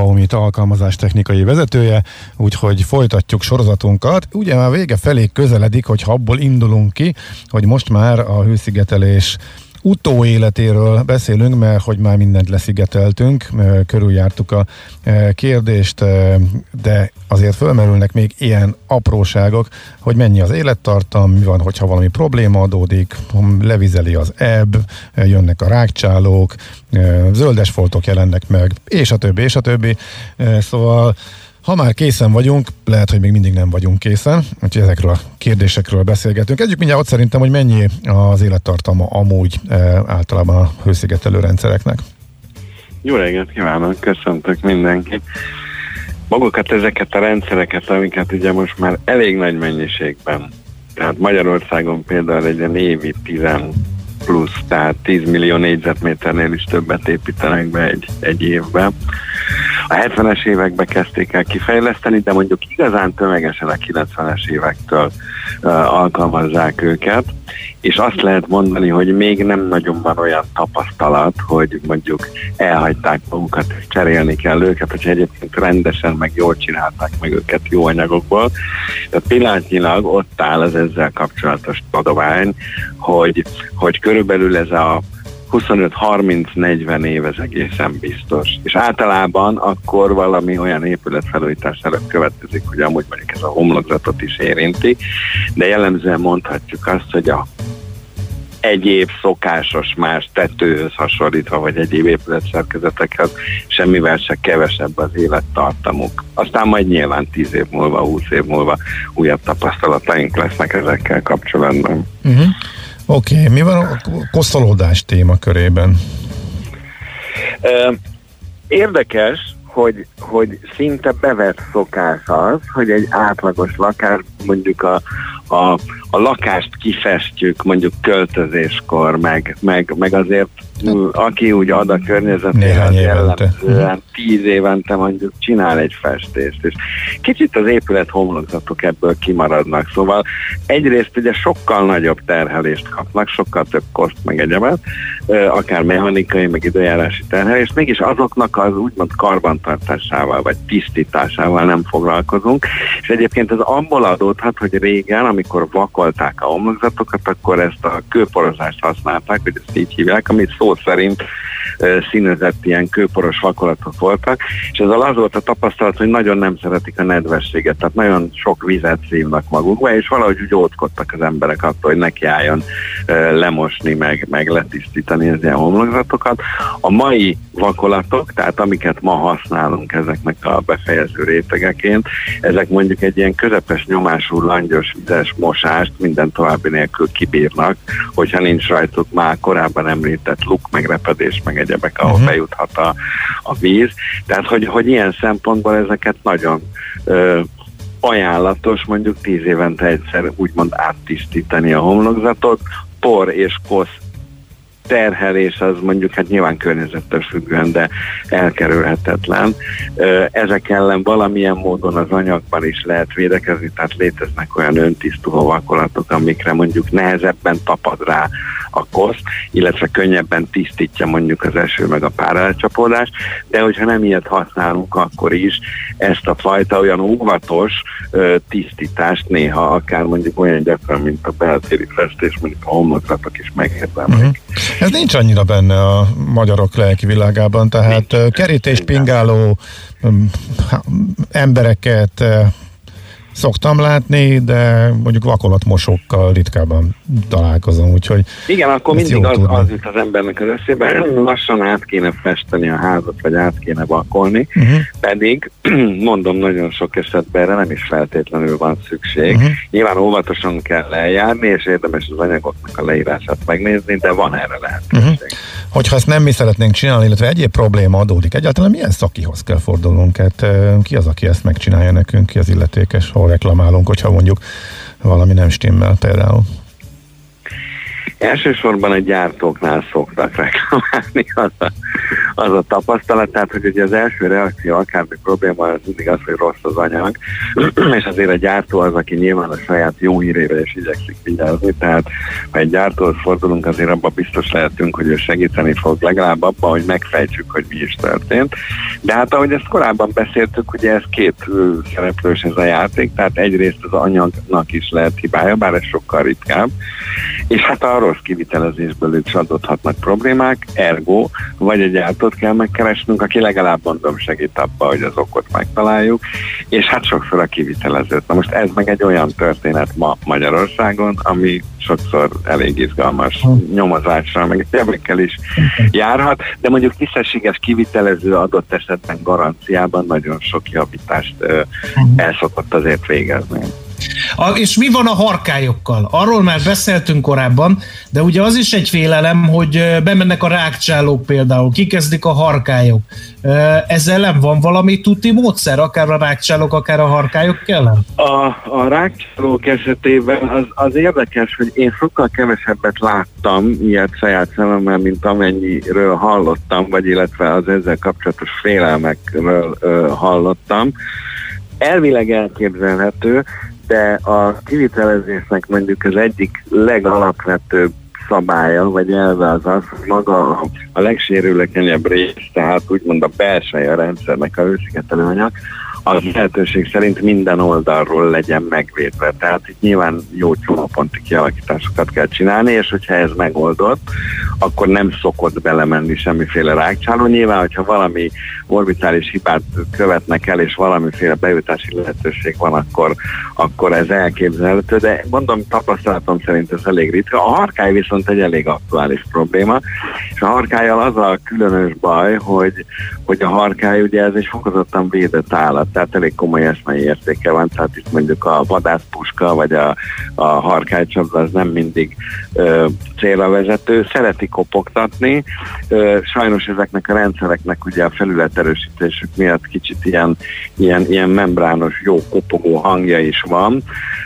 Baumit alkalmazás technikai vezetője, úgyhogy folytatjuk sorozatunkat. Ugye már vége felé közeledik, hogy abból indulunk ki, hogy most már a hőszigetelés utóéletéről beszélünk, mert hogy már mindent leszigeteltünk, körüljártuk a kérdést, de azért fölmerülnek még ilyen apróságok, hogy mennyi az élettartam, mi van, hogyha valami probléma adódik, levizeli az ebb, jönnek a rákcsálók, zöldes foltok jelennek meg, és a többi, és a többi. Szóval ha már készen vagyunk, lehet, hogy még mindig nem vagyunk készen, úgyhogy ezekről a kérdésekről beszélgetünk. Együk mindjárt ott szerintem, hogy mennyi az élettartama amúgy e, általában a hőszigetelő rendszereknek. Jó reggelt kívánok, köszöntök mindenkit. Magukat ezeket a rendszereket, amiket ugye most már elég nagy mennyiségben, tehát Magyarországon például egy évi 10 plusz, tehát 10 millió négyzetméternél is többet építenek be egy, egy évben a 70-es években kezdték el kifejleszteni, de mondjuk igazán tömegesen a 90-es évektől uh, alkalmazzák őket, és azt lehet mondani, hogy még nem nagyon van olyan tapasztalat, hogy mondjuk elhagyták magukat, és cserélni kell őket, hogyha egyébként rendesen, meg jól csinálták meg őket jó anyagokból. Tehát pillanatnyilag ott áll az ezzel kapcsolatos adomány, hogy, hogy körülbelül ez a 25-30-40 év ez egészen biztos. És általában akkor valami olyan épületfelújítás előtt következik, hogy amúgy mondjuk ez a homlokzatot is érinti, de jellemzően mondhatjuk azt, hogy a egyéb szokásos más tetőhöz hasonlítva, vagy egyéb épületszerkezetekhez semmivel se kevesebb az élettartamuk. Aztán majd nyilván 10 év múlva, 20 év múlva újabb tapasztalataink lesznek ezekkel kapcsolatban. Uh-huh. Oké, okay. mi van a koszolódás témakörében? Érdekes, hogy, hogy szinte bevett szokás az, hogy egy átlagos lakás mondjuk a, a, a lakást kifestjük mondjuk költözéskor, meg, meg, meg azért aki úgy ad a környezetére, az jellemzően tíz évente mondjuk csinál egy festést, és kicsit az épület homlokzatok ebből kimaradnak, szóval egyrészt ugye sokkal nagyobb terhelést kapnak, sokkal több koszt meg egyebet, akár mechanikai, meg időjárási terhelést, mégis azoknak az úgymond karbantartásával, vagy tisztításával nem foglalkozunk, és egyébként ez abból adódhat, hogy régen, amikor vakolták a homlokzatokat, akkor ezt a kőporozást használták, hogy ezt így hívják, amit szó szerint színezett ilyen kőporos vakolatok voltak, és ez az volt a tapasztalat, hogy nagyon nem szeretik a nedvességet, tehát nagyon sok vizet szívnak magukba, és valahogy úgy ótkodtak az emberek attól, hogy nekiálljon lemosni, meg, meg letisztítani az ilyen homlokzatokat. A mai vakolatok, tehát amiket ma használunk ezeknek a befejező rétegeként, ezek mondjuk egy ilyen közepes nyomású langyos vizes mosást minden további nélkül kibírnak, hogyha nincs rajtuk már korábban említett luk, meg repedés, meg egyebek, ahol uh-huh. bejuthat a, a víz. Tehát, hogy, hogy ilyen szempontból ezeket nagyon ö, ajánlatos mondjuk tíz évente egyszer úgymond áttisztítani a homlokzatot, por és kosz terhelés az mondjuk hát nyilván környezettől függően, de elkerülhetetlen. Ezek ellen valamilyen módon az anyagban is lehet védekezni, tehát léteznek olyan öntisztuló vakolatok, amikre mondjuk nehezebben tapad rá a kosz, illetve könnyebben tisztítja mondjuk az eső meg a párálcsapódás, de hogyha nem ilyet használunk, akkor is ezt a fajta olyan óvatos tisztítást néha akár mondjuk olyan gyakran, mint a beltéri festés, mondjuk a homlokzatok is megérdemlik. Uh-huh. Ez nincs annyira benne a magyarok lelki világában, tehát nincs. kerítés, pingáló embereket szoktam látni, de mondjuk vakolatmosókkal ritkábban találkozom, úgyhogy... Igen, akkor mindig az, az jut az embernek az eszébe, lassan át kéne festeni a házat, vagy át kéne vakolni, uh-huh. pedig mondom, nagyon sok esetben erre nem is feltétlenül van szükség. Uh-huh. Nyilván óvatosan kell eljárni, és érdemes az anyagoknak a leírását megnézni, de van erre lehetőség. Uh-huh. Hogyha ezt nem mi szeretnénk csinálni, illetve egyéb probléma adódik, egyáltalán milyen szakihoz kell fordulnunk? Hát, ki az, aki ezt megcsinálja nekünk, ki az illetékes, hol reklamálunk, hogyha mondjuk valami nem stimmel például? Elsősorban a gyártóknál szoktak reklamálni az a, az a tapasztalat, tehát hogy ugye az első reakció akármi probléma az mindig az, hogy rossz az anyag, és azért a gyártó az, aki nyilván a saját jó hírére is igyekszik vigyázni, tehát ha egy gyártóhoz fordulunk, azért abban biztos lehetünk, hogy ő segíteni fog, legalább abban, hogy megfejtsük, hogy mi is történt. De hát ahogy ezt korábban beszéltük, ugye ez két szereplős ez a játék, tehát egyrészt az anyagnak is lehet hibája, bár ez sokkal ritkább, és hát a rossz kivitelezésből is adódhatnak problémák, ergo vagy egy gyártót kell megkeresnünk, aki legalább mondom segít abba, hogy az okot megtaláljuk, és hát sokszor a kivitelezőt. Na most ez meg egy olyan történet ma Magyarországon, ami sokszor elég izgalmas nyomozásra, meg érdekkel is járhat, de mondjuk tisztességes kivitelező adott esetben garanciában nagyon sok javítást el szokott azért végezni. A, és mi van a harkályokkal? Arról már beszéltünk korábban, de ugye az is egy félelem, hogy bemennek a rákcsálók például, kikezdik a harkályok. Ezzel nem van valami tuti módszer, akár a rákcsálók, akár a harkályok ellen? A, a rákcsálók esetében az, az érdekes, hogy én sokkal kevesebbet láttam ilyet saját szememmel, mint amennyiről hallottam, vagy illetve az ezzel kapcsolatos félelmekről ö, hallottam. Elvileg elképzelhető, de a kivitelezésnek mondjuk az egyik legalapvetőbb szabálya, vagy elve az az, hogy maga a legsérülékenyebb rész, tehát úgymond a belseje a rendszernek a hőszigetelőanyag, az lehetőség szerint minden oldalról legyen megvédve. Tehát itt nyilván jó csomóponti kialakításokat kell csinálni, és hogyha ez megoldott, akkor nem szokott belemenni semmiféle rákcsáló. Nyilván, hogyha valami orbitális hibát követnek el, és valamiféle bejutási lehetőség van, akkor, akkor ez elképzelhető, de mondom, tapasztalatom szerint ez elég ritka. A harkály viszont egy elég aktuális probléma, és a harkályal az a különös baj, hogy, hogy a harkály ugye ez egy fokozottan védett állat, tehát elég komoly esmei értéke van, tehát itt mondjuk a vadászpuska vagy a, a harkálycsapda az nem mindig ö, célra vezető, szereti kopogtatni, ö, sajnos ezeknek a rendszereknek ugye a felületerősítésük miatt kicsit ilyen, ilyen, ilyen membrános, jó kopogó hangja is van.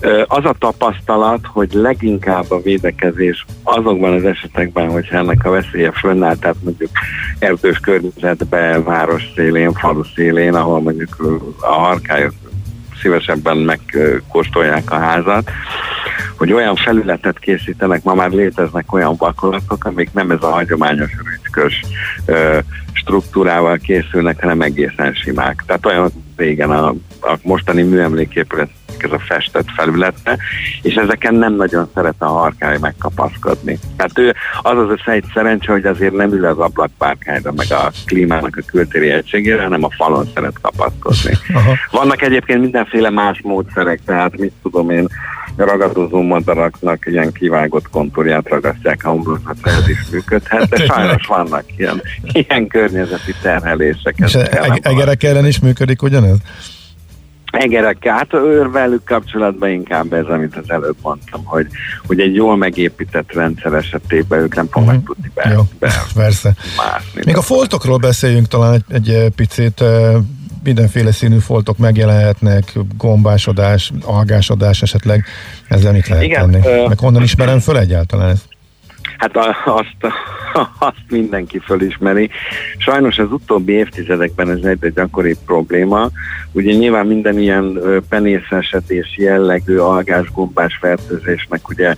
Ö, az a tapasztalat, hogy leginkább a védekezés azokban az esetekben, hogyha ennek a veszélye fönnáll, tehát mondjuk erdős környezetben, város szélén, falu szélén, ahol mondjuk a harkályok szívesebben megkóstolják a házat, hogy olyan felületet készítenek, ma már léteznek olyan vakolatok, amik nem ez a hagyományos rütkös struktúrával készülnek, hanem egészen simák. Tehát olyan régen a, a mostani műemléképület ez a festett felülete, és ezeken nem nagyon szeret a harkály megkapaszkodni. Tehát ő az az egy szerencse, hogy azért nem ül az ablakpárkányra, meg a klímának a kültéri egységére, hanem a falon szeret kapaszkodni. Aha. Vannak egyébként mindenféle más módszerek, tehát mit tudom én, ragadozó madaraknak ilyen kivágott kontúrját ragasztják a homlokzatra, ez is működhet, de sajnos vannak ilyen, ilyen környezeti terhelések. És e- egerek ellen is működik ugyanez? Egerek, hát velük kapcsolatban inkább ez, amit az előbb mondtam, hogy, hogy egy jól megépített rendszer esetében ők nem fognak uh-huh. tudni be, Jó, be persze. Mászni. Még a foltokról beszéljünk talán egy, egy picit, mindenféle színű foltok megjelenhetnek, gombásodás, algásodás esetleg, ezzel mit lehet Igen, tenni? Ö... Meg honnan ismerem föl egyáltalán ezt? Hát a, azt, azt mindenki fölismeri. Sajnos az utóbbi évtizedekben ez egy gyakori probléma. Ugye nyilván minden ilyen penészesedés jellegű algás-gombás fertőzésnek ugye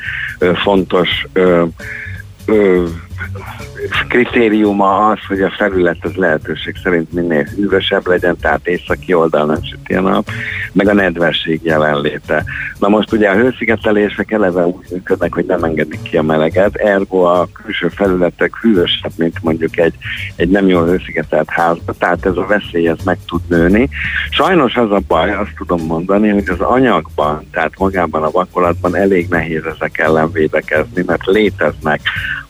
fontos ö, ö, kritériuma az, hogy a felület az lehetőség szerint minél hűvösebb legyen, tehát északi oldalon süti a nap, meg a nedvesség jelenléte. Na most ugye a hőszigetelések eleve úgy működnek, hogy nem engedik ki a meleget, ergo a külső felületek hűvösebb, mint mondjuk egy, egy nem jól hőszigetelt házba, tehát ez a veszély ez meg tud nőni. Sajnos az a baj, azt tudom mondani, hogy az anyagban, tehát magában a vakolatban elég nehéz ezek ellen védekezni, mert léteznek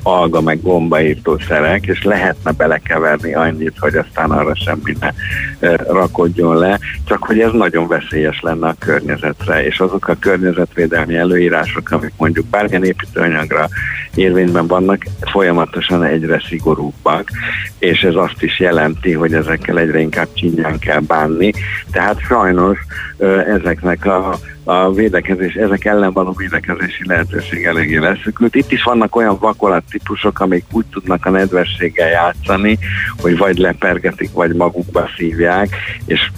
alga meg gombaírtószerek, és lehetne belekeverni annyit, hogy aztán arra semmi ne rakodjon le, csak hogy ez nagyon veszélyes lenne a környezetre, és azok a környezetvédelmi előírások, amik mondjuk bármilyen építőanyagra érvényben vannak, folyamatosan egyre szigorúbbak, és ez azt is jelenti, hogy ezekkel egyre inkább csinyán kell bánni, tehát sajnos ezeknek a a védekezés, ezek ellen való védekezési lehetőség eléggé leszükült. Itt is vannak olyan vakolat típusok, amik úgy tudnak a nedvességgel játszani, hogy vagy lepergetik, vagy magukba szívják, és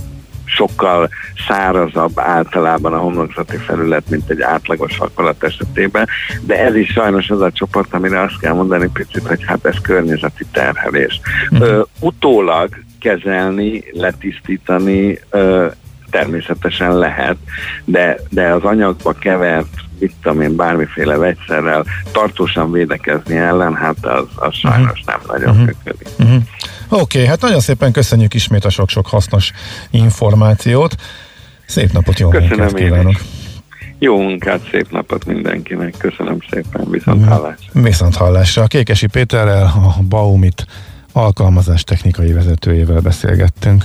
sokkal szárazabb általában a homlokzati felület, mint egy átlagos vakolat esetében, de ez is sajnos az a csoport, amire azt kell mondani picit, hogy hát ez környezeti terhelés. Uh-huh. Ö, utólag kezelni, letisztítani ö, természetesen lehet, de, de az anyagba kevert mit tudom én, bármiféle vegyszerrel tartósan védekezni ellen, hát az, az sajnos nem nagyon uh-huh. működik. Uh-huh. Oké, okay, hát nagyon szépen köszönjük ismét a sok-sok hasznos információt. Szép napot, jó Köszönöm munkát kívánok! Jó munkát, szép napot mindenkinek, köszönöm szépen, viszont hallásra. Viszont hallásra. A Kékesi Péterrel, a Baumit alkalmazás technikai vezetőjével beszélgettünk.